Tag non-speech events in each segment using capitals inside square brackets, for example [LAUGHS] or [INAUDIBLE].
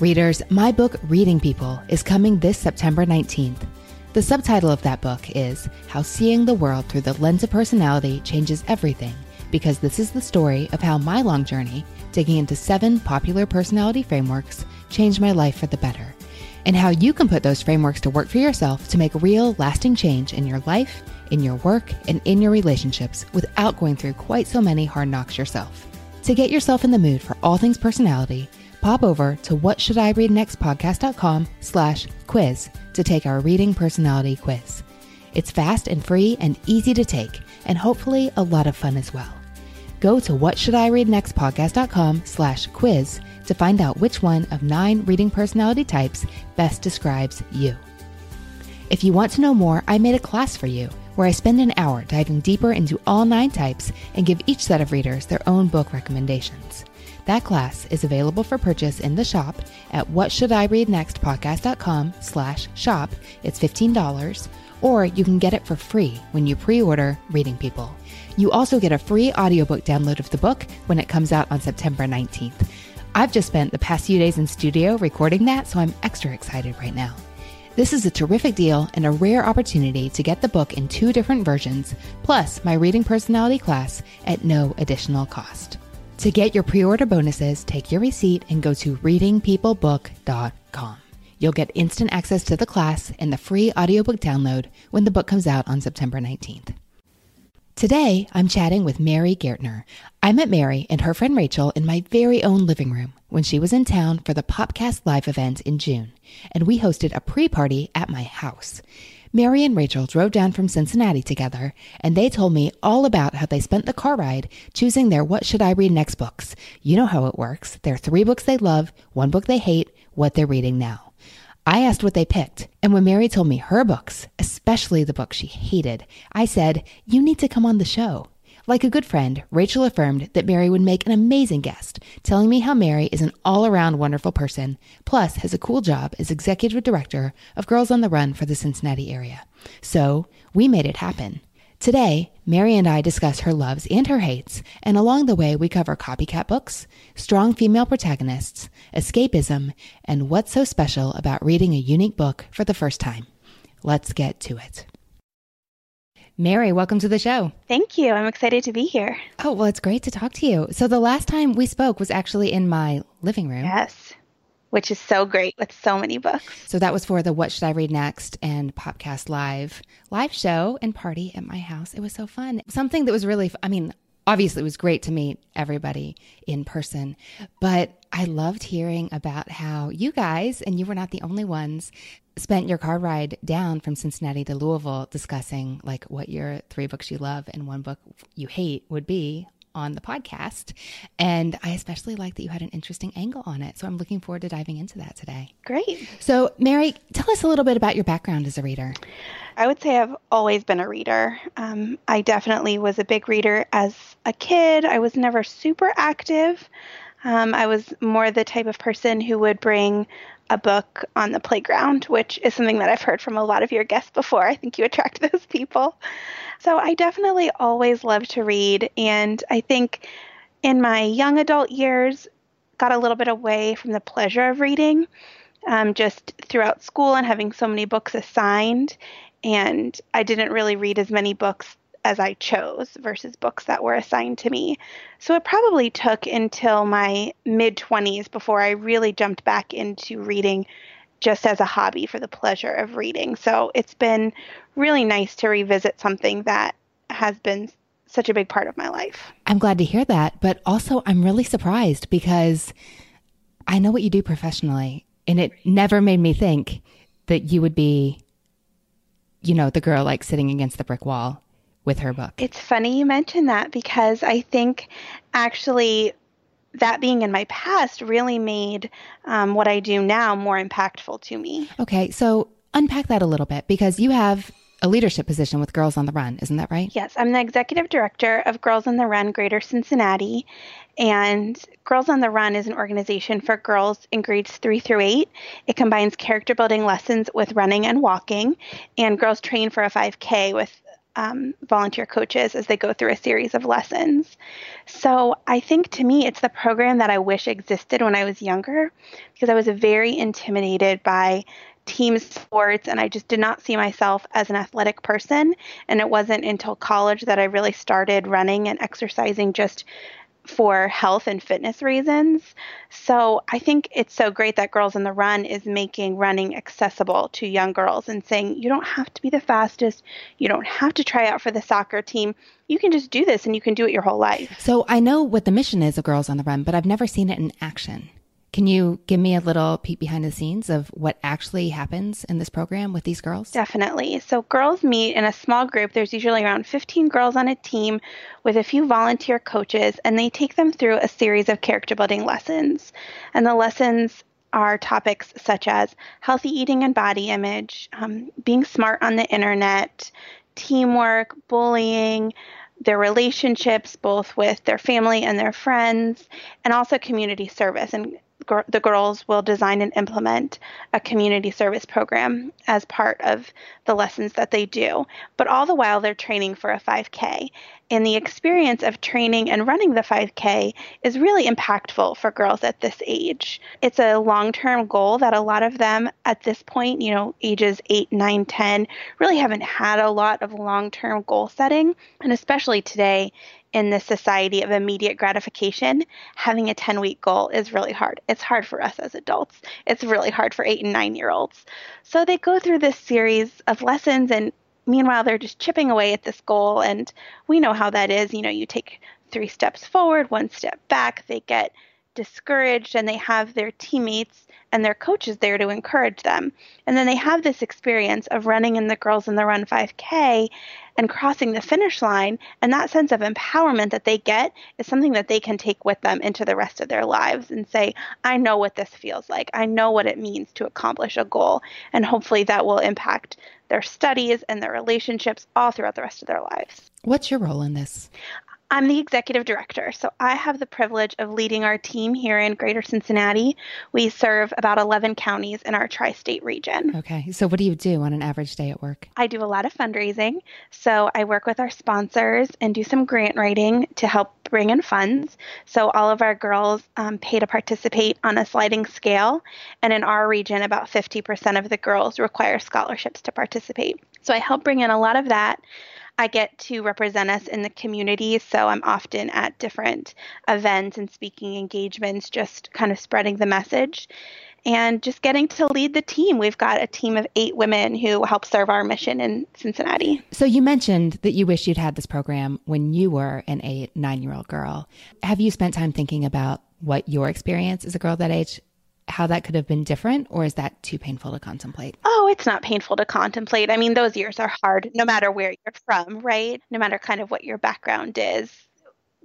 Readers, my book, Reading People, is coming this September 19th. The subtitle of that book is How Seeing the World Through the Lens of Personality Changes Everything, because this is the story of how my long journey, digging into seven popular personality frameworks, changed my life for the better, and how you can put those frameworks to work for yourself to make real, lasting change in your life, in your work, and in your relationships without going through quite so many hard knocks yourself. To get yourself in the mood for all things personality, pop over to whatshouldireadnextpodcast.com slash quiz to take our reading personality quiz. It's fast and free and easy to take, and hopefully a lot of fun as well. Go to whatshouldireadnextpodcast.com slash quiz to find out which one of nine reading personality types best describes you. If you want to know more, I made a class for you where I spend an hour diving deeper into all nine types and give each set of readers their own book recommendations. That class is available for purchase in the shop at whatshouldireadnextpodcast.com slash shop. It's $15, or you can get it for free when you pre-order Reading People. You also get a free audiobook download of the book when it comes out on September 19th. I've just spent the past few days in studio recording that, so I'm extra excited right now. This is a terrific deal and a rare opportunity to get the book in two different versions, plus my reading personality class at no additional cost. To get your pre order bonuses, take your receipt and go to readingpeoplebook.com. You'll get instant access to the class and the free audiobook download when the book comes out on September 19th. Today, I'm chatting with Mary Gaertner. I met Mary and her friend Rachel in my very own living room when she was in town for the Popcast Live event in June, and we hosted a pre party at my house. Mary and Rachel drove down from Cincinnati together, and they told me all about how they spent the car ride choosing their What Should I Read Next books. You know how it works. There are three books they love, one book they hate, what they're reading now. I asked what they picked, and when Mary told me her books, especially the book she hated, I said, You need to come on the show. Like a good friend, Rachel affirmed that Mary would make an amazing guest, telling me how Mary is an all around wonderful person, plus has a cool job as executive director of Girls on the Run for the Cincinnati area. So we made it happen. Today, Mary and I discuss her loves and her hates, and along the way, we cover copycat books, strong female protagonists, escapism, and what's so special about reading a unique book for the first time. Let's get to it. Mary, welcome to the show. Thank you. I'm excited to be here. Oh, well, it's great to talk to you. So, the last time we spoke was actually in my living room. Yes, which is so great with so many books. So, that was for the What Should I Read Next and Popcast Live live show and party at my house. It was so fun. Something that was really, I mean, obviously it was great to meet everybody in person, but I loved hearing about how you guys, and you were not the only ones, spent your car ride down from Cincinnati to Louisville discussing like what your three books you love and one book you hate would be on the podcast. And I especially like that you had an interesting angle on it. So I'm looking forward to diving into that today. Great. So, Mary, tell us a little bit about your background as a reader. I would say I've always been a reader. Um, I definitely was a big reader as a kid. I was never super active. Um, I was more the type of person who would bring a book on the playground, which is something that I've heard from a lot of your guests before. I think you attract [LAUGHS] those people. So I definitely always love to read. And I think in my young adult years, got a little bit away from the pleasure of reading um, just throughout school and having so many books assigned. And I didn't really read as many books as I chose versus books that were assigned to me. So it probably took until my mid 20s before I really jumped back into reading just as a hobby for the pleasure of reading. So it's been really nice to revisit something that has been such a big part of my life. I'm glad to hear that, but also I'm really surprised because I know what you do professionally, and it never made me think that you would be, you know, the girl like sitting against the brick wall with her book. It's funny you mention that because I think actually that being in my past really made um, what I do now more impactful to me. Okay, so unpack that a little bit because you have a leadership position with Girls on the Run, isn't that right? Yes, I'm the executive director of Girls on the Run Greater Cincinnati. And Girls on the Run is an organization for girls in grades three through eight. It combines character building lessons with running and walking, and girls train for a 5K with um, volunteer coaches as they go through a series of lessons. So I think to me, it's the program that I wish existed when I was younger because I was very intimidated by team sports and I just did not see myself as an athletic person. And it wasn't until college that I really started running and exercising just for health and fitness reasons. So I think it's so great that Girls on the Run is making running accessible to young girls and saying you don't have to be the fastest, you don't have to try out for the soccer team. You can just do this and you can do it your whole life. So I know what the mission is of Girls on the Run, but I've never seen it in action. Can you give me a little peek behind the scenes of what actually happens in this program with these girls? Definitely. So, girls meet in a small group. There's usually around 15 girls on a team with a few volunteer coaches, and they take them through a series of character building lessons. And the lessons are topics such as healthy eating and body image, um, being smart on the internet, teamwork, bullying, their relationships, both with their family and their friends, and also community service. And the girls will design and implement a community service program as part of the lessons that they do. But all the while, they're training for a 5K. And the experience of training and running the 5K is really impactful for girls at this age. It's a long term goal that a lot of them at this point, you know, ages 8, 9, 10, really haven't had a lot of long term goal setting. And especially today, in the society of immediate gratification, having a 10 week goal is really hard. It's hard for us as adults. It's really hard for eight and nine year olds. So they go through this series of lessons, and meanwhile, they're just chipping away at this goal. And we know how that is. You know, you take three steps forward, one step back, they get discouraged, and they have their teammates and their coaches there to encourage them. And then they have this experience of running in the Girls on the Run 5K and crossing the finish line. And that sense of empowerment that they get is something that they can take with them into the rest of their lives and say, I know what this feels like. I know what it means to accomplish a goal. And hopefully that will impact their studies and their relationships all throughout the rest of their lives. What's your role in this? I'm the executive director, so I have the privilege of leading our team here in Greater Cincinnati. We serve about 11 counties in our tri state region. Okay, so what do you do on an average day at work? I do a lot of fundraising. So I work with our sponsors and do some grant writing to help bring in funds. So all of our girls um, pay to participate on a sliding scale. And in our region, about 50% of the girls require scholarships to participate. So I help bring in a lot of that. I get to represent us in the community. So I'm often at different events and speaking engagements, just kind of spreading the message and just getting to lead the team. We've got a team of eight women who help serve our mission in Cincinnati. So you mentioned that you wish you'd had this program when you were an eight, nine year old girl. Have you spent time thinking about what your experience as a girl that age how that could have been different, or is that too painful to contemplate? Oh, it's not painful to contemplate. I mean, those years are hard no matter where you're from, right? No matter kind of what your background is.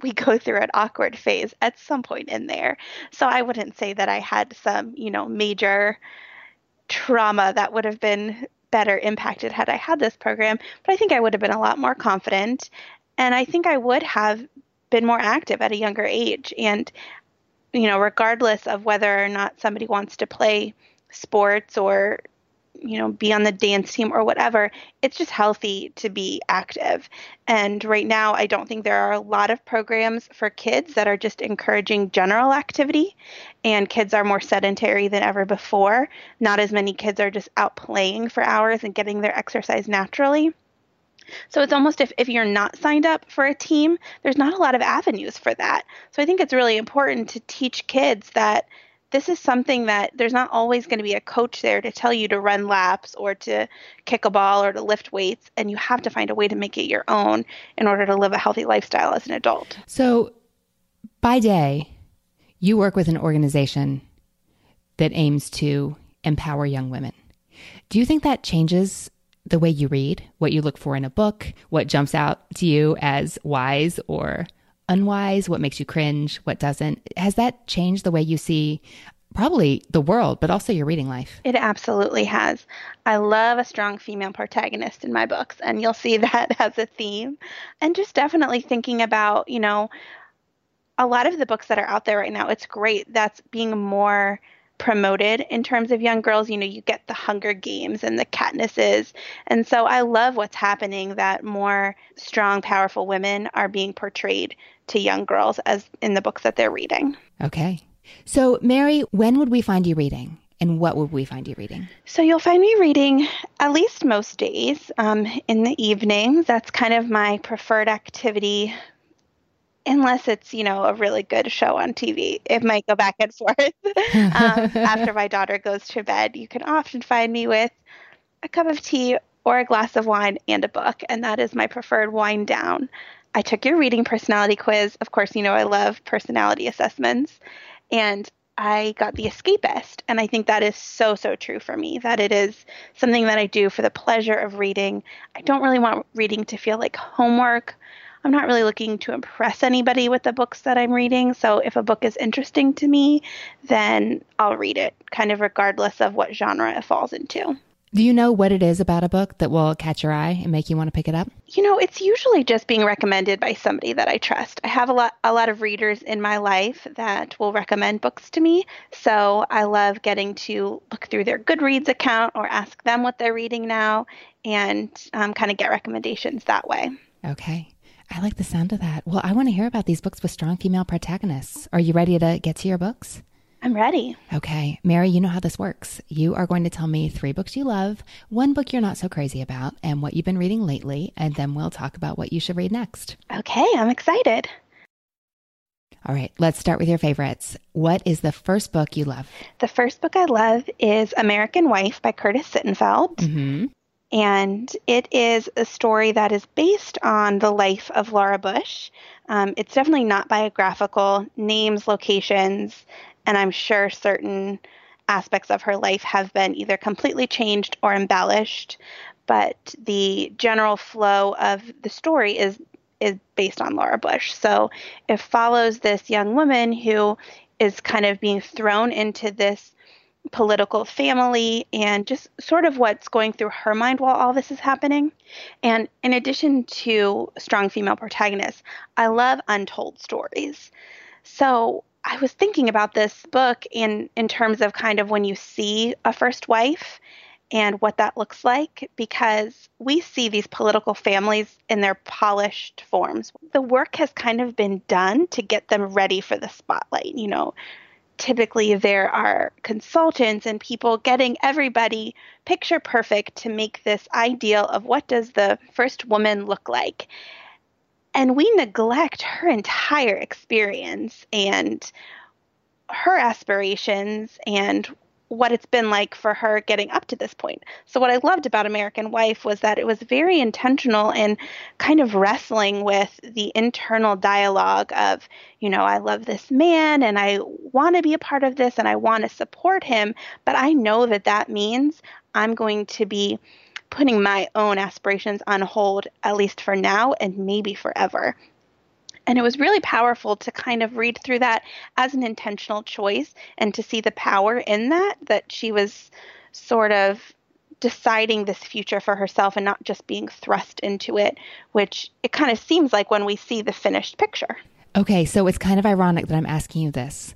We go [LAUGHS] through an awkward phase at some point in there. So I wouldn't say that I had some, you know, major trauma that would have been better impacted had I had this program, but I think I would have been a lot more confident. And I think I would have been more active at a younger age. And you know, regardless of whether or not somebody wants to play sports or you know be on the dance team or whatever it's just healthy to be active. And right now i don't think there are a lot of programs for kids that are just encouraging general activity and kids are more sedentary than ever before. Not as many kids are just out playing for hours and getting their exercise naturally so it's almost if, if you're not signed up for a team, there's not a lot of avenues for that. So I think it's really important to teach kids that this is something that there's not always going to be a coach there to tell you to run laps or to kick a ball or to lift weights. And you have to find a way to make it your own in order to live a healthy lifestyle as an adult. So by day, you work with an organization that aims to empower young women. Do you think that changes the way you read, what you look for in a book, what jumps out to you as wise or unwise, what makes you cringe, what doesn't. Has that changed the way you see probably the world, but also your reading life? It absolutely has. I love a strong female protagonist in my books, and you'll see [LAUGHS] that as a theme. And just definitely thinking about, you know, a lot of the books that are out there right now, it's great that's being more promoted in terms of young girls. You know, you get the Hunger Games and the Katnisses. And so I love what's happening that more strong, powerful women are being portrayed to young girls as in the books that they're reading. Okay. So, Mary, when would we find you reading? And what would we find you reading? So, you'll find me reading at least most days um, in the evenings. That's kind of my preferred activity unless it's you know a really good show on TV. It might go back and [LAUGHS] forth. um, after my daughter goes to bed, you can often find me with a cup of tea or a glass of wine and a book, and that is my preferred wind down. I took your reading personality quiz. Of course, you know I love personality assessments, and I got the escapist. And I think that is so, so true for me that it is something that I do for the pleasure of reading. I don't really want reading to feel like homework I'm not really looking to impress anybody with the books that I'm reading. So if a book is interesting to me, then I'll read it, kind of regardless of what genre it falls into. Do you know what it is about a book that will catch your eye and make you want to pick it up? You know, it's usually just being recommended by somebody that I trust. I have a lot a lot of readers in my life that will recommend books to me, so I love getting to look through their Goodreads account or ask them what they're reading now and um, kind of get recommendations that way. Okay. I like the sound of that. Well, I want to hear about these books with strong female protagonists. Are you ready to get to your books? I'm ready. Okay. Mary, you know how this works. You are going to tell me three books you love, one book you're not so crazy about, and what you've been reading lately, and then we'll talk about what you should read next. Okay, I'm excited. All right, let's start with your favorites. What is the first book you love? The first book I love is American Wife by Curtis Sittenfeld. Mm-hmm and it is a story that is based on the life of Laura Bush. Um, it's definitely not biographical, names, locations, and I'm sure certain aspects of her life have been either completely changed or embellished. But the general flow of the story is is based on Laura Bush. So it follows this young woman who is kind of being thrown into this political family and just sort of what's going through her mind while all this is happening. And in addition to strong female protagonists, I love untold stories. So I was thinking about this book in in terms of kind of when you see a first wife and what that looks like because we see these political families in their polished forms. The work has kind of been done to get them ready for the spotlight, you know, typically there are consultants and people getting everybody picture perfect to make this ideal of what does the first woman look like. And we neglect her entire experience and her aspirations and what it's been like for her getting up to this point. So, what I loved about American Wife was that it was very intentional in kind of wrestling with the internal dialogue of, you know, I love this man and I want to be a part of this and I want to support him, but I know that that means I'm going to be putting my own aspirations on hold, at least for now and maybe forever. And it was really powerful to kind of read through that as an intentional choice and to see the power in that, that she was sort of deciding this future for herself and not just being thrust into it, which it kind of seems like when we see the finished picture. Okay, so it's kind of ironic that I'm asking you this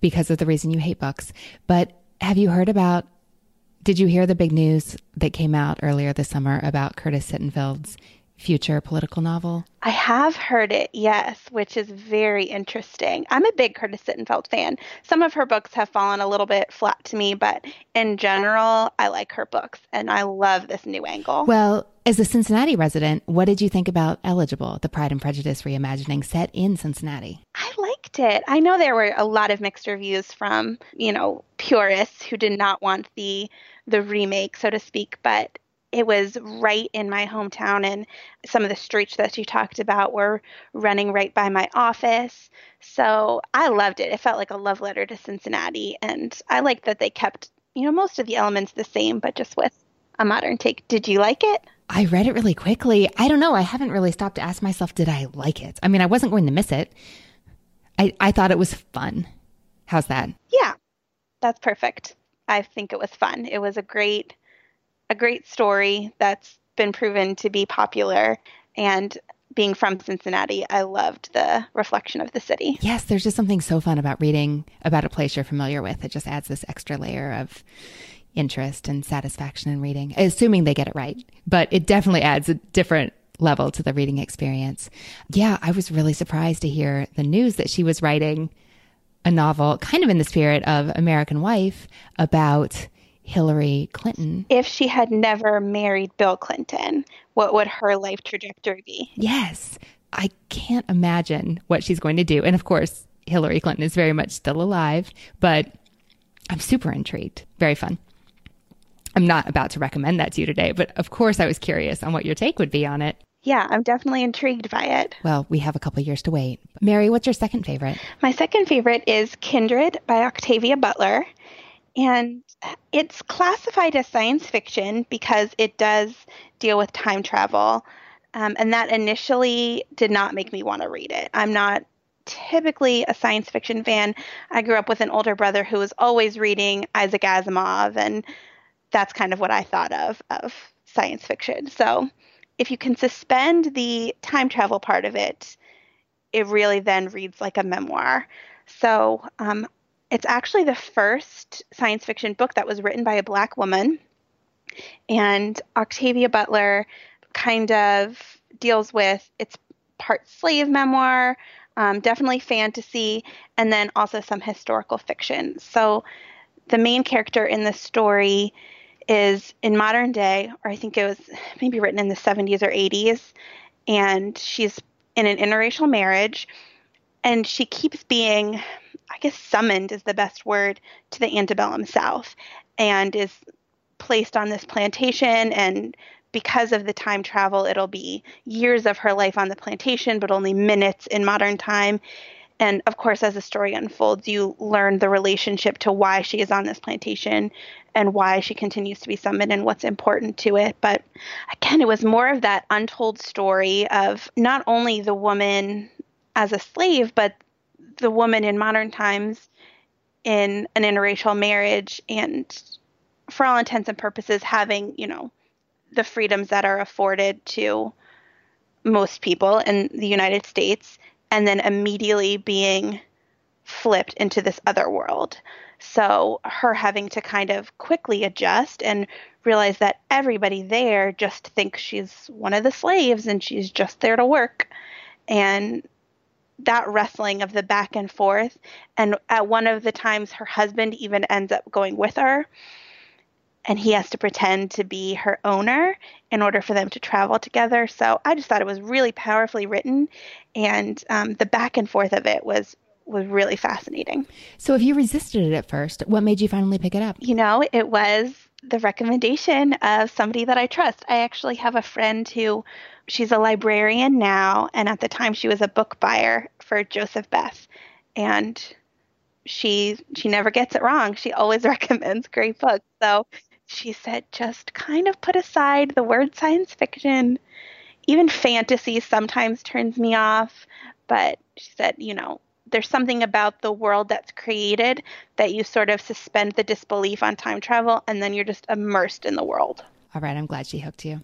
because of the reason you hate books. But have you heard about, did you hear the big news that came out earlier this summer about Curtis Sittenfeld's future political novel? I have heard it, yes, which is very interesting. I'm a big Curtis Sittenfeld fan. Some of her books have fallen a little bit flat to me, but in general, I like her books and I love this new angle. Well, as a Cincinnati resident, what did you think about Eligible, the Pride and Prejudice reimagining set in Cincinnati? I liked it. I know there were a lot of mixed reviews from, you know, purists who did not want the the remake, so to speak, but it was right in my hometown and some of the streets that you talked about were running right by my office so i loved it it felt like a love letter to cincinnati and i liked that they kept you know most of the elements the same but just with a modern take did you like it I read it really quickly. I don't know. I haven't really stopped to ask myself, did I like it? I mean, I wasn't going to miss it. I, I thought it was fun. How's that? Yeah, that's perfect. I think it was fun. It was a great, a great story that's been proven to be popular. And being from Cincinnati, I loved the reflection of the city. Yes, there's just something so fun about reading about a place you're familiar with. It just adds this extra layer of interest and satisfaction in reading, assuming they get it right. But it definitely adds a different level to the reading experience. Yeah, I was really surprised to hear the news that she was writing a novel kind of in the spirit of American Wife about Hillary Clinton. If she had never married Bill Clinton, what would her life trajectory be? Yes. I can't imagine what she's going to do. And of course, Hillary Clinton is very much still alive, but I'm super intrigued. Very fun. I'm not about to recommend that to you today, but of course, I was curious on what your take would be on it. Yeah, I'm definitely intrigued by it. Well, we have a couple years to wait. Mary, what's your second favorite? My second favorite is Kindred by Octavia Butler. And it's classified as science fiction because it does deal with time travel. Um, and that initially did not make me want to read it. I'm not typically a science fiction fan. I grew up with an older brother who was always reading Isaac Asimov, and that's kind of what I thought of of science fiction. So if you can suspend the time travel part of it, it really then reads like a memoir. So um, it's actually the first science fiction book that was written by a black woman. And Octavia Butler kind of deals with it's part slave memoir, um, definitely fantasy, and then also some historical fiction. So the main character in the story is in modern day, or I think it was maybe written in the 70s or 80s, and she's in an interracial marriage, and she keeps being, I guess, summoned is the best word, to the antebellum South, and is placed on this plantation and because of the time travel, it'll be years of her life on the plantation, but only minutes in modern time. And of course, as the story unfolds, you learn the relationship to why she is on this plantation and why she continues to be summoned and what's important to it. But again, it was more of that untold story of not only the woman as a slave, but the woman in modern times in an interracial marriage and for all intents and purposes having, you know, the freedoms that are afforded to most people in the United States and then immediately being flipped into this other world. So her having to kind of quickly adjust and realize that everybody there just thinks she's one of the slaves and she's just there to work. And that wrestling of the back and forth. And at one of the times, her husband even ends up going with her and he has to pretend to be her owner in order for them to travel together. So I just thought it was really powerfully written, and um, the back and forth of it was was really fascinating. So if you resisted it at first, what made you finally pick it up? You know, it was the recommendation of somebody that I trust. I actually have a friend who she's a librarian now, and at the time she was a book buyer for Joseph Beth, and she she never gets it wrong. She always [LAUGHS] recommends great books. So she said, just kind of put aside the word science fiction. Even fantasy sometimes turns me off, but she said, you know, there's something about the world that's created that you sort of suspend the disbelief on time travel and then you're just immersed in the world. All right, I'm glad she hooked you.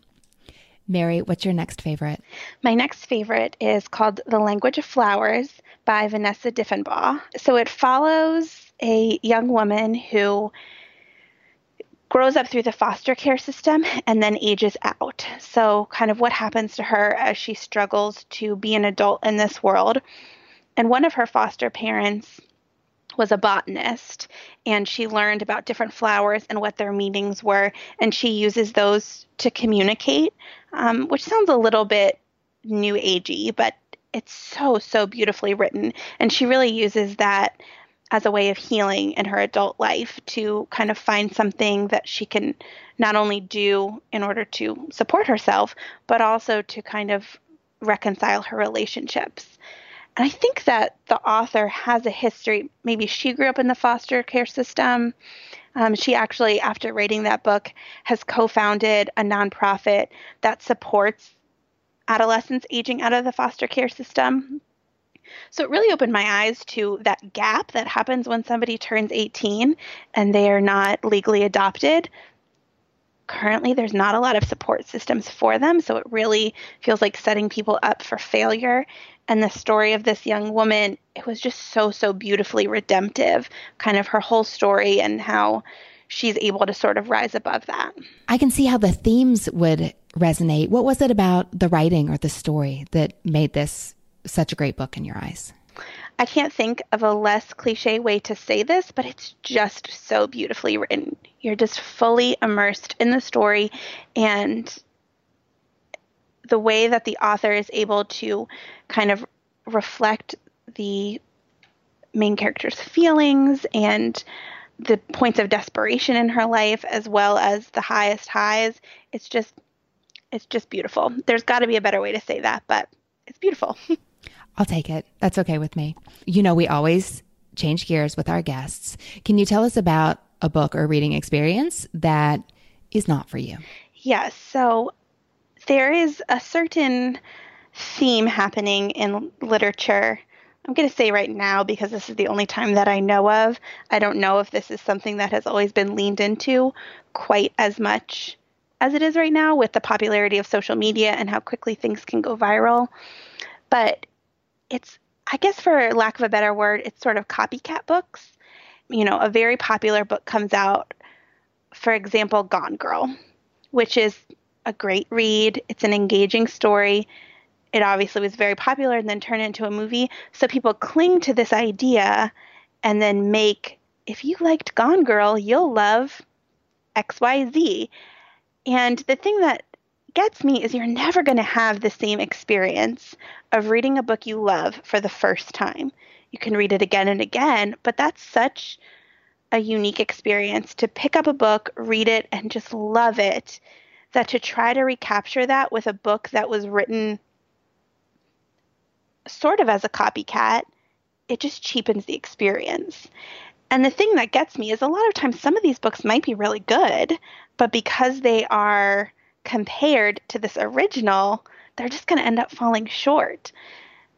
Mary, what's your next favorite? My next favorite is called The Language of Flowers by Vanessa Diffenbaugh. So it follows a young woman who grows up through the foster care system and then ages out. So, kind of what happens to her as she struggles to be an adult in this world. And one of her foster parents was a botanist and she learned about different flowers and what their meanings were and she uses those to communicate um, which sounds a little bit new agey but it's so so beautifully written and she really uses that as a way of healing in her adult life to kind of find something that she can not only do in order to support herself, but also to kind of reconcile her relationships. And I think that the author has a history. Maybe she grew up in the foster care system. Um, she actually, after writing that book, has co founded a nonprofit that supports adolescents aging out of the foster care system. So it really opened my eyes to that gap that happens when somebody turns 18 and they are not legally adopted. Currently, there's not a lot of support systems for them, so it really feels like setting people up for failure. And the story of this young woman, it was just so, so beautifully redemptive, kind of her whole story and how she's able to sort of rise above that. I can see how the themes would resonate. What was it about the writing or the story that made this such a great book in your eyes? I can't think of a less cliche way to say this, but it's just so beautifully written. You're just fully immersed in the story and the way that the author is able to kind of reflect the main character's feelings and the points of desperation in her life as well as the highest highs it's just it's just beautiful there's got to be a better way to say that but it's beautiful [LAUGHS] I'll take it. That's okay with me. You know, we always change gears with our guests. Can you tell us about a book or reading experience that is not for you? Yes. So there is a certain theme happening in literature. I'm going to say right now because this is the only time that I know of. I don't know if this is something that has always been leaned into quite as much as it is right now with the popularity of social media and how quickly things can go viral. But it's I guess for lack of a better word, it's sort of copycat books. You know, a very popular book comes out, for example, Gone Girl, which is a great read. It's an engaging story. It obviously was very popular and then turned into a movie. So people cling to this idea and then make, if you liked Gone Girl, you'll love XYZ. And the thing that gets me is you're never going to have the same experience of reading a book you love for the first time. You can read it again and again, but that's such a unique experience to pick up a book, read it, and just love it. That to try to recapture that with a book that was written sort of as a copycat, it just cheapens the experience. And the thing that gets me is a lot of times some of these books might be really good, but because they are compared to this original, they're just going to end up falling short.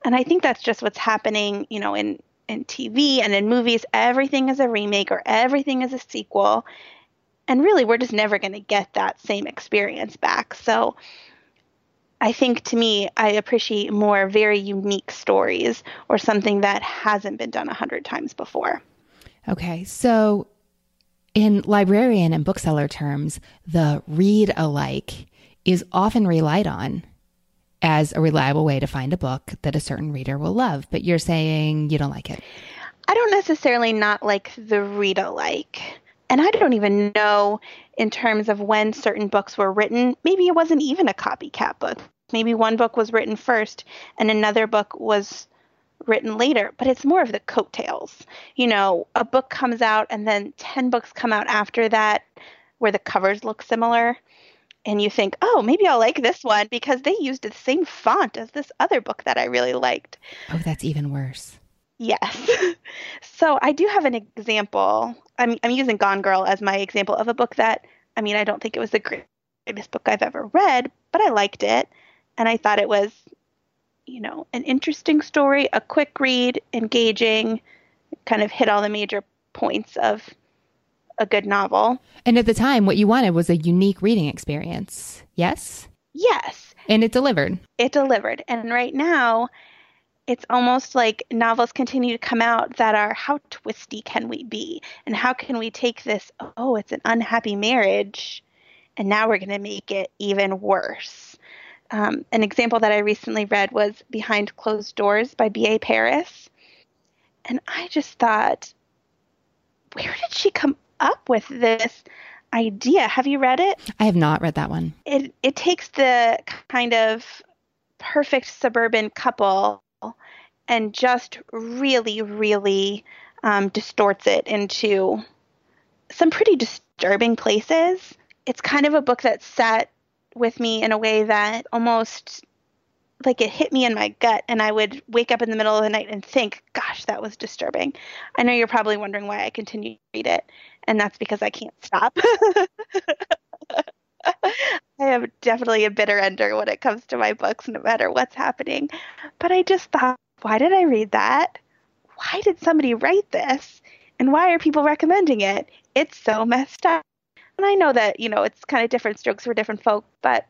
And I think that's just what's happening, you know, in in TV and in movies. Everything is a remake or everything is a sequel. And really, we're just never going to get that same experience back. So I think to me, I appreciate more very unique stories or something that hasn't been done a hundred times before. Okay. So in librarian and bookseller terms, the read alike is often relied on as a reliable way to find a book that a certain reader will love. But you're saying you don't like it. I don't necessarily not like the read alike. And I don't even know in terms of when certain books were written. Maybe it wasn't even a copycat book. Maybe one book was written first and another book was written later, but it's more of the coattails. You know, a book comes out and then 10 books come out after that where the covers look similar. And you think, oh, maybe I'll like this one because they used the same font as this other book that I really liked. Oh, that's even worse. Yes. [LAUGHS] so I do have an example. I'm, I'm using Gone Girl as my example of a book that, I mean, I don't think it was the greatest book I've ever read, but I liked it. And I thought it was you know, an interesting story, a quick read, engaging, kind of hit all the major points of a good novel. And at the time, what you wanted was a unique reading experience. Yes? Yes. And it delivered. It delivered. And right now, it's almost like novels continue to come out that are how twisty can we be? And how can we take this, oh, it's an unhappy marriage, and now we're going to make it even worse? Um, an example that I recently read was Behind Closed Doors by B.A. Paris. And I just thought, where did she come up with this idea? Have you read it? I have not read that one. It it takes the kind of perfect suburban couple and just really, really um, distorts it into some pretty disturbing places. It's kind of a book that sat with me in a way that almost like it hit me in my gut and I would wake up in the middle of the night and think, gosh, that was disturbing. I know you're probably wondering why I continue to read it, and that's because I can't stop. [LAUGHS] [LAUGHS] I am definitely a bitter ender when it comes to my books, no matter what's happening. But I just thought, why did I read that? Why did somebody write this? And why are people recommending it? It's so messed up. And I know that, you know, it's kind of different strokes for different folk, but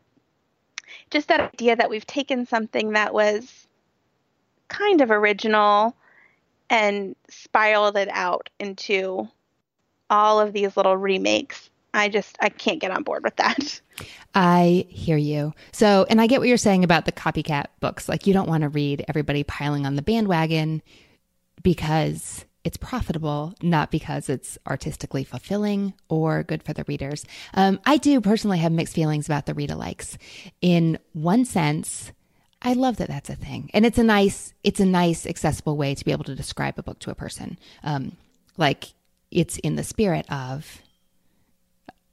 just that idea that we've taken something that was kind of original and spiraled it out into all of these little remakes. I just I can't get on board with that. I hear you. So, and I get what you're saying about the copycat books. Like you don't want to read everybody piling on the bandwagon because it's profitable, not because it's artistically fulfilling or good for the readers. Um, I do personally have mixed feelings about the read alikes. In one sense, I love that that's a thing, and it's a nice, it's a nice, accessible way to be able to describe a book to a person. Um, like it's in the spirit of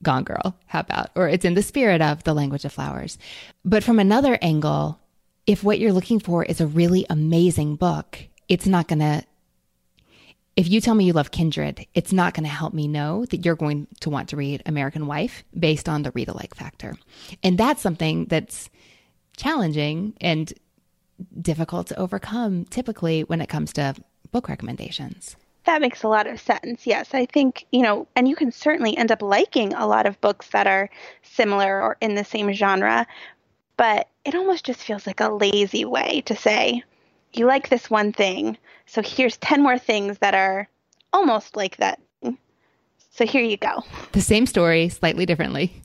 Gone Girl, how about? Or it's in the spirit of The Language of Flowers. But from another angle, if what you're looking for is a really amazing book, it's not going to if you tell me you love Kindred, it's not going to help me know that you're going to want to read American Wife based on the read alike factor. And that's something that's challenging and difficult to overcome typically when it comes to book recommendations. That makes a lot of sense. Yes, I think, you know, and you can certainly end up liking a lot of books that are similar or in the same genre, but it almost just feels like a lazy way to say, you like this one thing, so here's 10 more things that are almost like that. So here you go. The same story, slightly differently.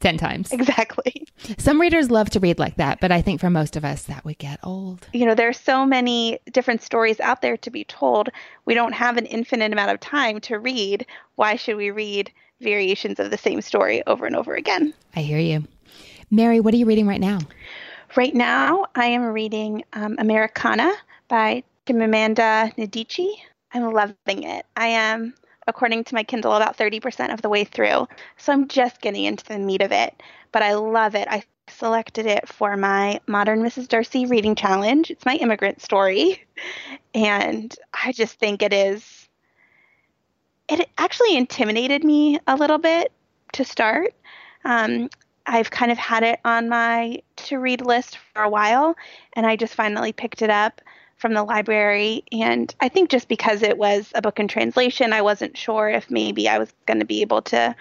10 times. Exactly. [LAUGHS] Some readers love to read like that, but I think for most of us that would get old. You know, there are so many different stories out there to be told. We don't have an infinite amount of time to read. Why should we read variations of the same story over and over again? I hear you. Mary, what are you reading right now? Right now, I am reading um, Americanah by Amanda Adichie. I'm loving it. I am according to my Kindle, about 30% of the way through. So I'm just getting into the meat of it, but I love it. I selected it for my Modern Mrs. Darcy reading challenge. It's my immigrant story. [LAUGHS] And I just think it is, it actually intimidated me a little bit to start. Um, I've kind of had it on my to read list for a while, and I just finally picked it up from the library. And I think just because it was a book in translation, I wasn't sure if maybe I was going to be able to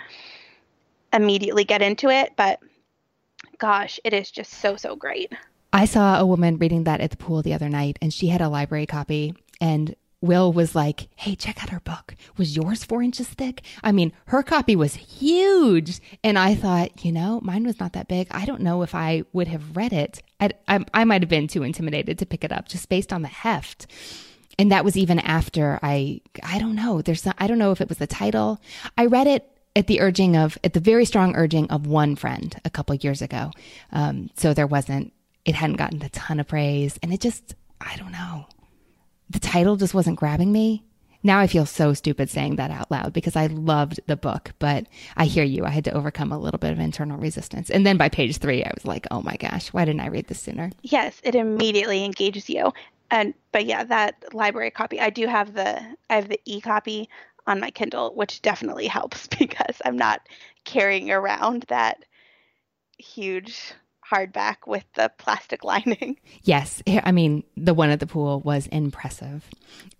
immediately get into it. But gosh, it is just so, so great. I saw a woman reading that at the pool the other night, and she had a library copy. And Will was like, Hey, check out her book. Was yours four inches thick? I mean, her copy was huge. And I thought, you know, mine was not that big. I don't know if I would have read it. I, I, I might have been too intimidated to pick it up just based on the heft. And that was even after I, I don't know. There's, I don't know if it was the title. I read it at the urging of, at the very strong urging of one friend a couple years ago. Um, so there wasn't, it hadn't gotten a ton of praise. And it just, I don't know the title just wasn't grabbing me. Now I feel so stupid saying that out loud because I loved the book, but I hear you. I had to overcome a little bit of internal resistance. And then by page three, I was like, oh my gosh, why didn't I read this sooner? Yes, it immediately engages you. And, but yeah, that library copy, I do have the, I have the e copy on my Kindle, which definitely [LAUGHS] helps because I'm not carrying around that huge hardback with the plastic [LAUGHS] lining. Yes. I mean, the one at the pool was impressive.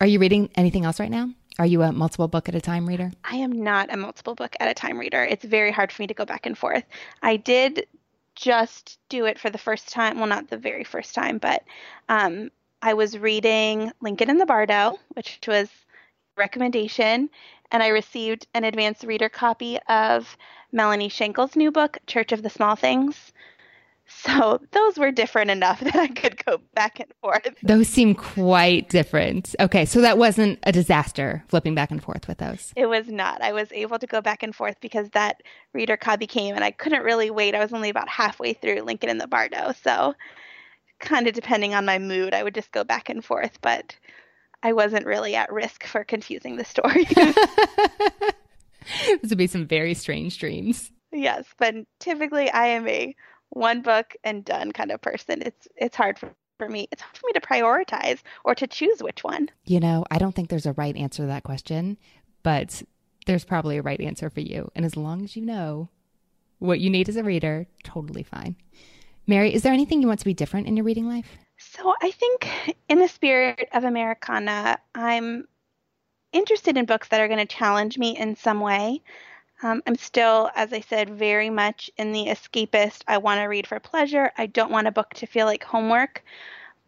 Are you reading anything else right now? Are you a multiple book at a time reader? I am not a multiple book at a time reader. It's very hard for me to go back and forth. I did just do it for the first time. Well, not the very first time, but um, I was reading Lincoln in the Bardo, which was recommendation, and I received an advanced reader copy of Melanie Shankle's new book, Church of the Small Things. So those were different enough [LAUGHS] that I could go back and forth. Those seem quite different. Okay, so that wasn't a disaster flipping back and forth with those. It was not. I was able to go back and forth because that reader copy came and I couldn't really wait. I was only about halfway through Lincoln in the Bardo. So kind of depending on my mood, I would just go back and forth, but I wasn't really at risk for confusing the story. [LAUGHS] [LAUGHS] this would be some very strange dreams. Yes, but typically I am a one book and done kind of person. It's it's hard for, for me. It's hard for me to prioritize or to choose which one. You know, I don't think there's a right answer to that question, but there's probably a right answer for you. And as long as you know what you need as a reader, totally fine. Mary, is there anything you want to be different in your reading life? So I think, in the spirit of Americanah, I'm interested in books that are going to challenge me in some way. Um, I'm still, as I said, very much in the escapist. I want to read for pleasure. I don't want a book to feel like homework,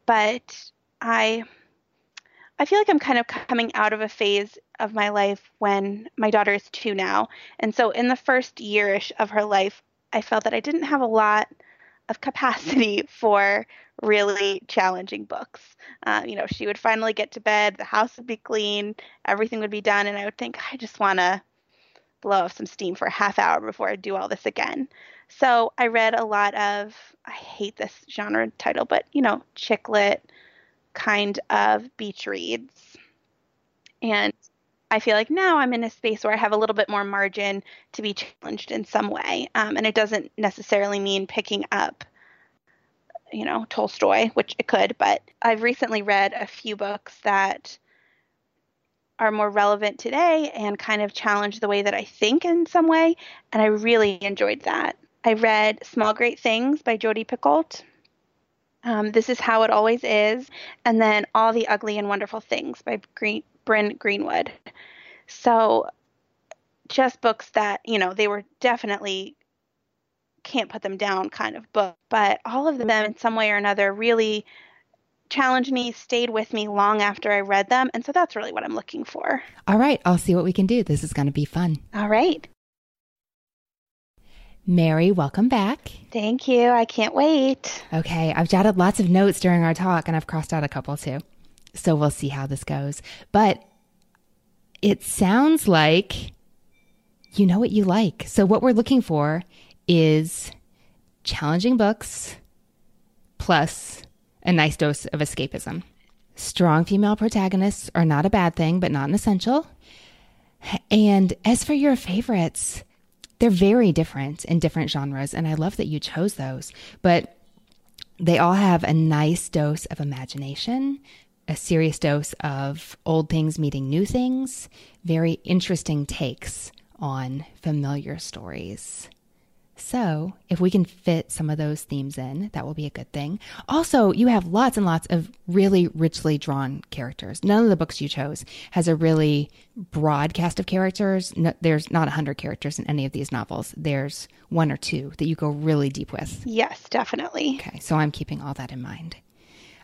but I I feel like I'm kind of coming out of a phase of my life when my daughter is two now. And so in the first yearish of her life, I felt that I didn't have a lot of capacity [LAUGHS] for really challenging books. Uh, you know, she would finally get to bed, the house would be clean, everything would be done, and I would think, I just want to blow off some steam for a half hour before I do all this again. So I read a lot of, I hate this genre title, but, you know, chick lit kind of beach reads. And I feel like now I'm in a space where I have a little bit more margin to be challenged in some way. Um, and it doesn't necessarily mean picking up, you know, Tolstoy, which it could, but I've recently read a few books that are more relevant today and kind of challenge the way that I think in some way. And I really enjoyed that. I read Small Great Things by Jodi Picoult. Um, this is How It Always Is. And then All the Ugly and Wonderful Things by Green, Bryn Greenwood. So just books that, you know, they were definitely can't put them down kind of book, but all of them in some way or another really challenged me, stayed with me long after I read them. And so that's really what I'm looking for. All right. I'll see what we can do. This is going to be fun. All right. Mary, welcome back. Thank you. I can't wait. Okay. I've jotted lots of notes during our talk and I've crossed out a couple too. So we'll see how this goes. But it sounds like you know what you like. So what we're looking for is challenging books plus a nice dose of escapism. Strong female protagonists are not a bad thing, but not an essential. And as for your favorites, they're very different in different genres, and I love that you chose those. But they all have a nice dose of imagination, a serious dose of old things meeting new things, very interesting takes on familiar stories. So, if we can fit some of those themes in, that will be a good thing. Also, you have lots and lots of really richly drawn characters. None of the books you chose has a really broad cast of characters. No, there's not 100 characters in any of these novels. There's one or two that you go really deep with. Yes, definitely. Okay, so I'm keeping all that in mind.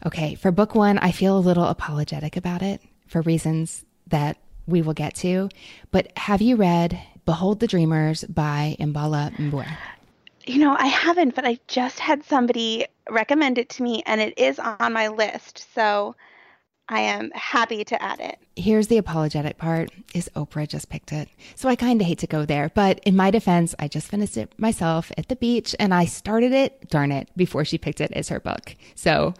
Okay, for book one, I feel a little apologetic about it for reasons that we will get to. But have you read Behold the Dreamers by Imbolo Mbue? You know, I haven't, but I just had somebody recommend it to me and it is on my list. So I am happy to add it. Here's the apologetic part is Oprah just picked it. So I kind of hate to go there, but in my defense, I just finished it myself at the beach and I started it, darn it, before she picked it as her book. So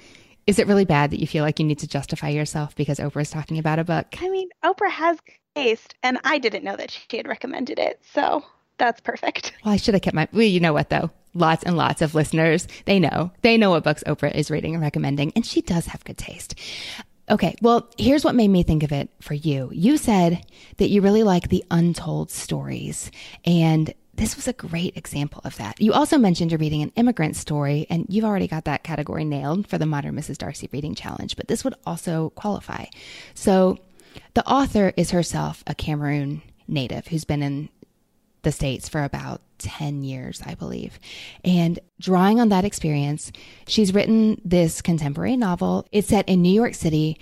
is it really bad that you feel like you need to justify yourself because Oprah is talking about a book? I mean, Oprah has taste, and I didn't know that she had recommended it, so that's perfect. Well, I should have kept my. Well, you know what though? Lots and lots of listeners, they know. They know what books Oprah is reading and recommending, and she does have good taste. Okay, well, here's what made me think of it for you. You said that you really like the untold stories, and this was a great example of that. You also mentioned you're reading an immigrant story, and you've already got that category nailed for the Modern Mrs. Darcy Reading Challenge, but this would also qualify. So, the author is herself a Cameroon native who's been in the States for about 10 years, I believe. And drawing on that experience, she's written this contemporary novel. It's set in New York City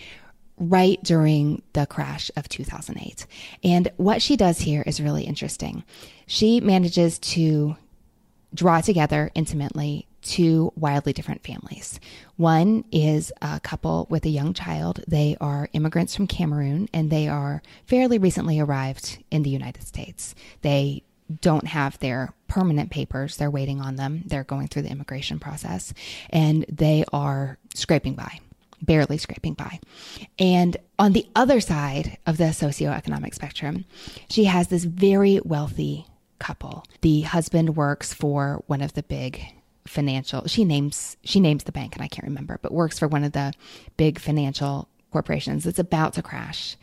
right during the crash of 2008. And what she does here is really interesting. She manages to draw together intimately two wildly different families. One is a couple with a young child. They are immigrants from Cameroon and they are fairly recently arrived in the United States. They don't have their permanent papers. They're waiting on them. They're going through the immigration process and they are scraping by barely scraping by. And on the other side of the socioeconomic spectrum, she has this very wealthy couple. The husband works for one of the big financial. She names she names the bank, and I can't remember, but works for one of the big financial corporations that's about to crash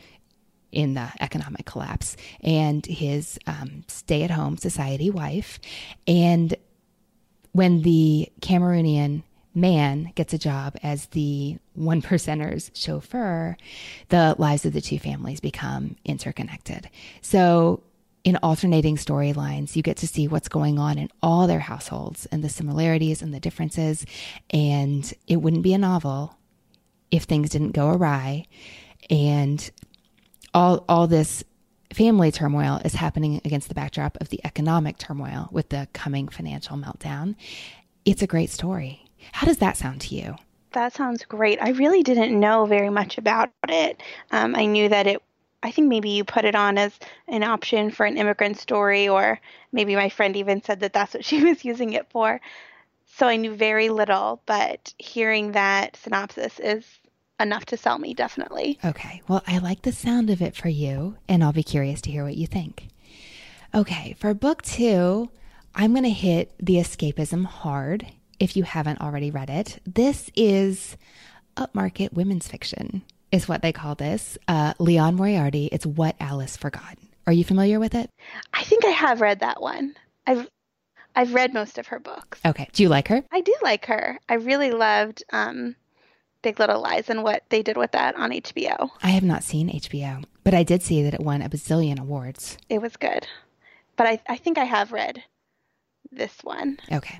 in the economic collapse. And his um, stay-at-home society wife, and when the Cameroonian man gets a job as the one percenter's chauffeur, the lives of the two families become interconnected. So, in alternating storylines, you get to see what's going on in all their households and the similarities and the differences. And it wouldn't be a novel if things didn't go awry. And all, all this family turmoil is happening against the backdrop of the economic turmoil with the coming financial meltdown. It's a great story. How does that sound to you? That sounds great. I really didn't know very much about it. Um, I knew that it, I think maybe you put it on as an option for an immigrant story, or maybe my friend even said that that's what [LAUGHS] she was using it for. So I knew very little, but hearing that synopsis is enough to sell me, definitely. Okay. Well, I like the sound of it for you, and I'll be curious to hear what you think. Okay. For book two, I'm going to hit the escapism hard if you haven't already read it. This is upmarket women's fiction, is what they call this. Uh, Liane Moriarty, it's What Alice Forgot. Are you familiar with it? I think I have read that one. I've I've read most of her books. Okay. Do you like her? I do like her. I really loved um, Big Little Lies and what they did with that on HBO. I have not seen HBO, but I did see that it won a bazillion awards. It was good. But I, I think I have read this one. Okay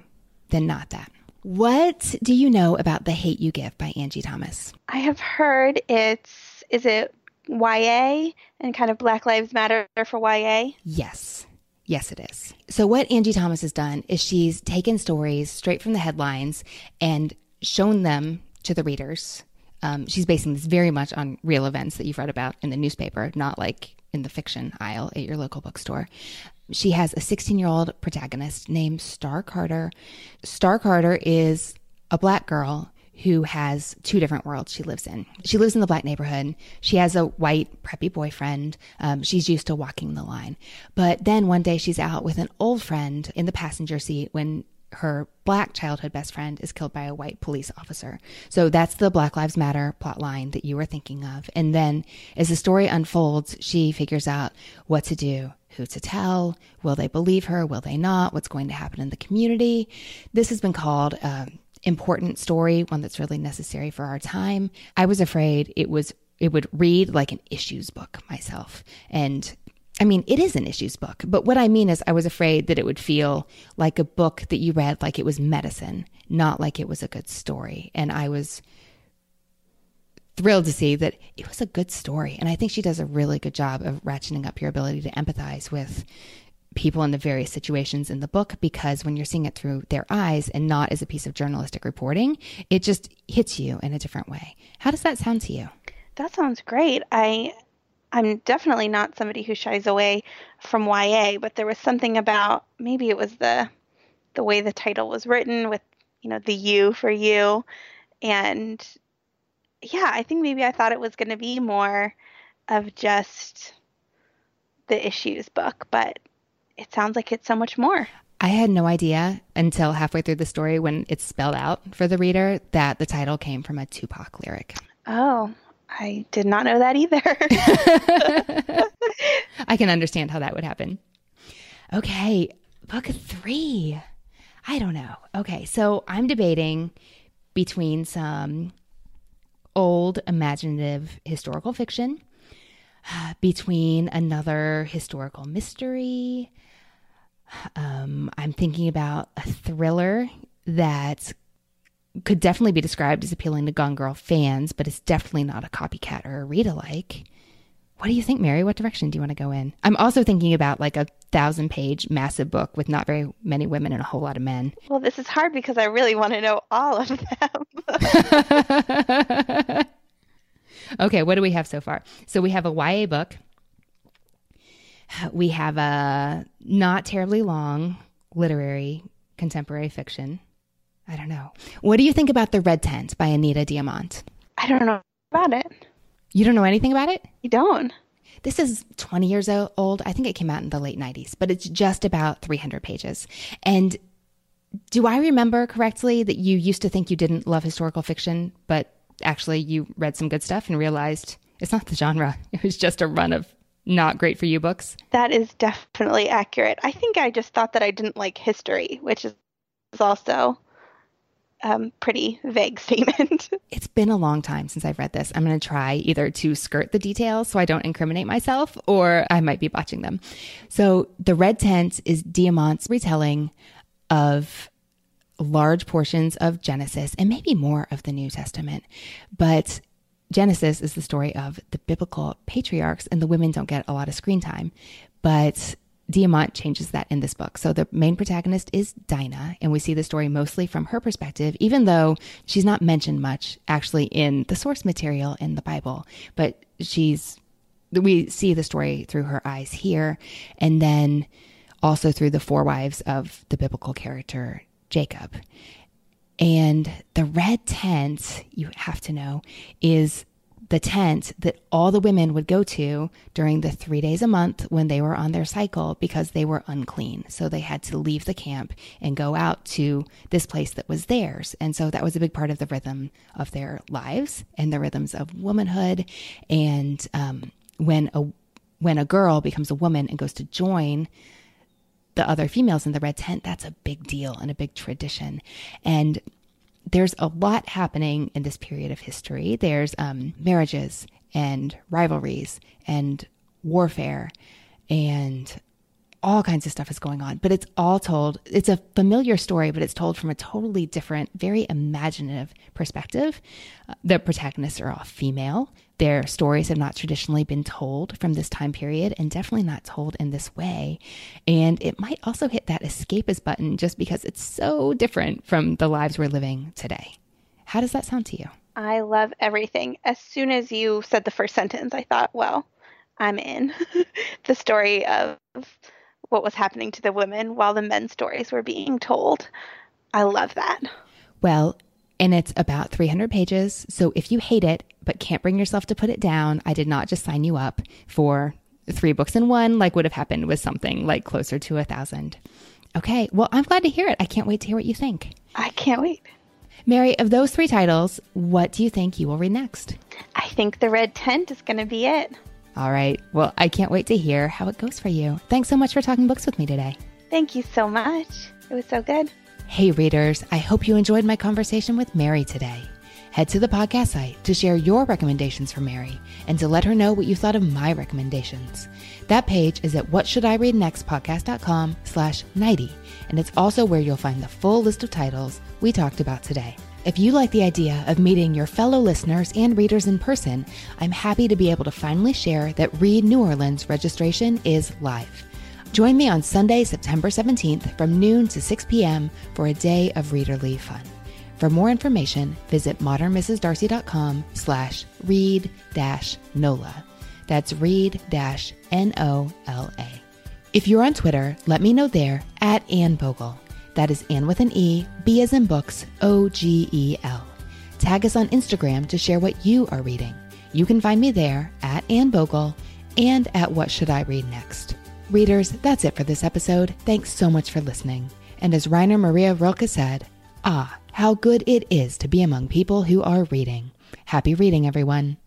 then not that. What do you know about The Hate You Give by Angie Thomas? I have heard it's, is it YA and kind of Black Lives Matter for YA? Yes. Yes, it is. So, what Angie Thomas has done is she's taken stories straight from the headlines and shown them to the readers. Um, she's basing this very much on real events that you've read about in the newspaper, not like in the fiction aisle at your local bookstore she has a 16 year old protagonist named Starr Carter. Starr Carter is a black girl who has two different worlds she lives in. She lives in the black neighborhood. She has a white, preppy boyfriend. Um, she's used to walking the line. But then one day she's out with an old friend in the passenger seat when her black childhood best friend is killed by a white police officer. So that's the Black Lives Matter plot line that you were thinking of. And then as the story unfolds, she figures out what to do, who to tell, will they believe her, will they not, what's going to happen in the community. This has been called an important story, one that's really necessary for our time. I was afraid it was it would read like an issues book myself. And I mean, it is an issues book, but what I mean is, I was afraid that it would feel like a book that you read like it was medicine, not like it was a good story. And I was thrilled to see that it was a good story. And I think she does a really good job of ratcheting up your ability to empathize with people in the various situations in the book because when you're seeing it through their eyes and not as a piece of journalistic reporting, it just hits you in a different way. How does that sound to you? That sounds great. I I'm definitely not somebody who shies away from YA, but there was something about maybe it was the the way the title was written with you know the U for you, and yeah, I think maybe I thought it was going to be more of just the issues book, but it sounds like it's so much more. I had no idea until halfway through the story when it's spelled out for the reader that the title came from a Tupac lyric. Oh, I did not know that either. [LAUGHS] I can understand how that would happen. Okay, book three. I don't know. Okay, so I'm debating between some old imaginative historical fiction, between another historical mystery. Um, I'm thinking about a thriller that could definitely be described as appealing to Gone Girl fans, but it's definitely not a copycat or a read alike. What do you think, Mary? What direction do you want to go in? I'm also thinking about like a thousand page massive book with not very many women and a whole lot of men. Well, this is hard because I really want to know all of them. [LAUGHS] okay, what do we have so far? So we have a YA book. We have a not terribly long literary contemporary fiction. I don't know. What do you think about The Red Tent by Anita Diamant? I don't know about it. You don't know anything about it? You don't. This is 20 years old. I think it came out in the late 90s, but it's just about 300 pages. And do I remember correctly that you used to think you didn't love historical fiction, but actually you read some good stuff and realized it's not the genre. [LAUGHS] It was just a run of not great for you books? That is definitely accurate. I think I just thought that I didn't like history, which is also um, pretty vague [LAUGHS] statement. it's been a long time since I've read this. I'm going to try either to skirt the details so I don't incriminate myself, or I might be botching them. So, The Red Tent is Diamant's retelling of large portions of Genesis and maybe more of the New Testament. But Genesis is the story of the biblical patriarchs, and the women don't get a lot of screen time. But Diamant changes that in this book. So the main protagonist is Dinah, and we see the story mostly from her perspective, even though she's not mentioned much actually in the source material in the Bible. But she's, we see the story through her eyes here, and then also through the four wives of the biblical character Jacob. And the red tent, you have to know, is the tent that all the women would go to during the three days a month when they were on their cycle because they were unclean. So they had to leave the camp and go out to this place that was theirs. And so that was a big part of the rhythm of their lives and the rhythms of womanhood. And um, when a when a girl becomes a woman and goes to join the other females in the red tent, that's a big deal and a big tradition. And there's a lot happening in this period of history. There's um, marriages and rivalries and warfare and all kinds of stuff is going on, but it's all told. It's a familiar story, but it's told from a totally different, very imaginative perspective. Uh, the protagonists are all female. Their stories have not traditionally been told from this time period and definitely not told in this way. And it might also hit that escapist button just because it's so different from the lives we're living today. How does that sound to you? I love everything. As soon as you said the first sentence, I thought, well, I'm in. [LAUGHS] the story of what was happening to the women while the men's stories were being told. I love that. Well, and it's about 300 pages. So if you hate it but can't bring yourself to put it down, I did not just sign you up for three books in one, like would have happened with something like closer to a thousand. Okay, well, I'm glad to hear it. I can't wait to hear what you think. I can't wait. Mary, of those three titles, what do you think you will read next? I think The Red Tent is going to be it. All right. Well, I can't wait to hear how it goes for you. Thanks so much for talking books with me today. Thank you so much. It was so good. Hey, readers. I hope you enjoyed my conversation with Mary today. Head to the podcast site to share your recommendations for Mary and to let her know what you thought of my recommendations. That page is at whatshouldireadnextpodcast.com slash 90, and it's also where you'll find the full list of titles we talked about today. If you like the idea of meeting your fellow listeners and readers in person, I'm happy to be able to finally share that Read New Orleans registration is live. Join me on Sunday, September 17th from noon to 6 p.m. for a day of readerly fun. For more information, visit modernmrsdarcy.com slash read dash NOLA. That's read dash N-O-L-A. If you're on Twitter, let me know there at Anne Bogel. That is Anne with an E, B as in books, O G E L. Tag us on Instagram to share what you are reading. You can find me there at Anne Bogel and at What Should I Read Next. Readers, that's it for this episode. Thanks so much for listening. And as Rainer Maria Rilke said, ah, how good it is to be among people who are reading. Happy reading, everyone.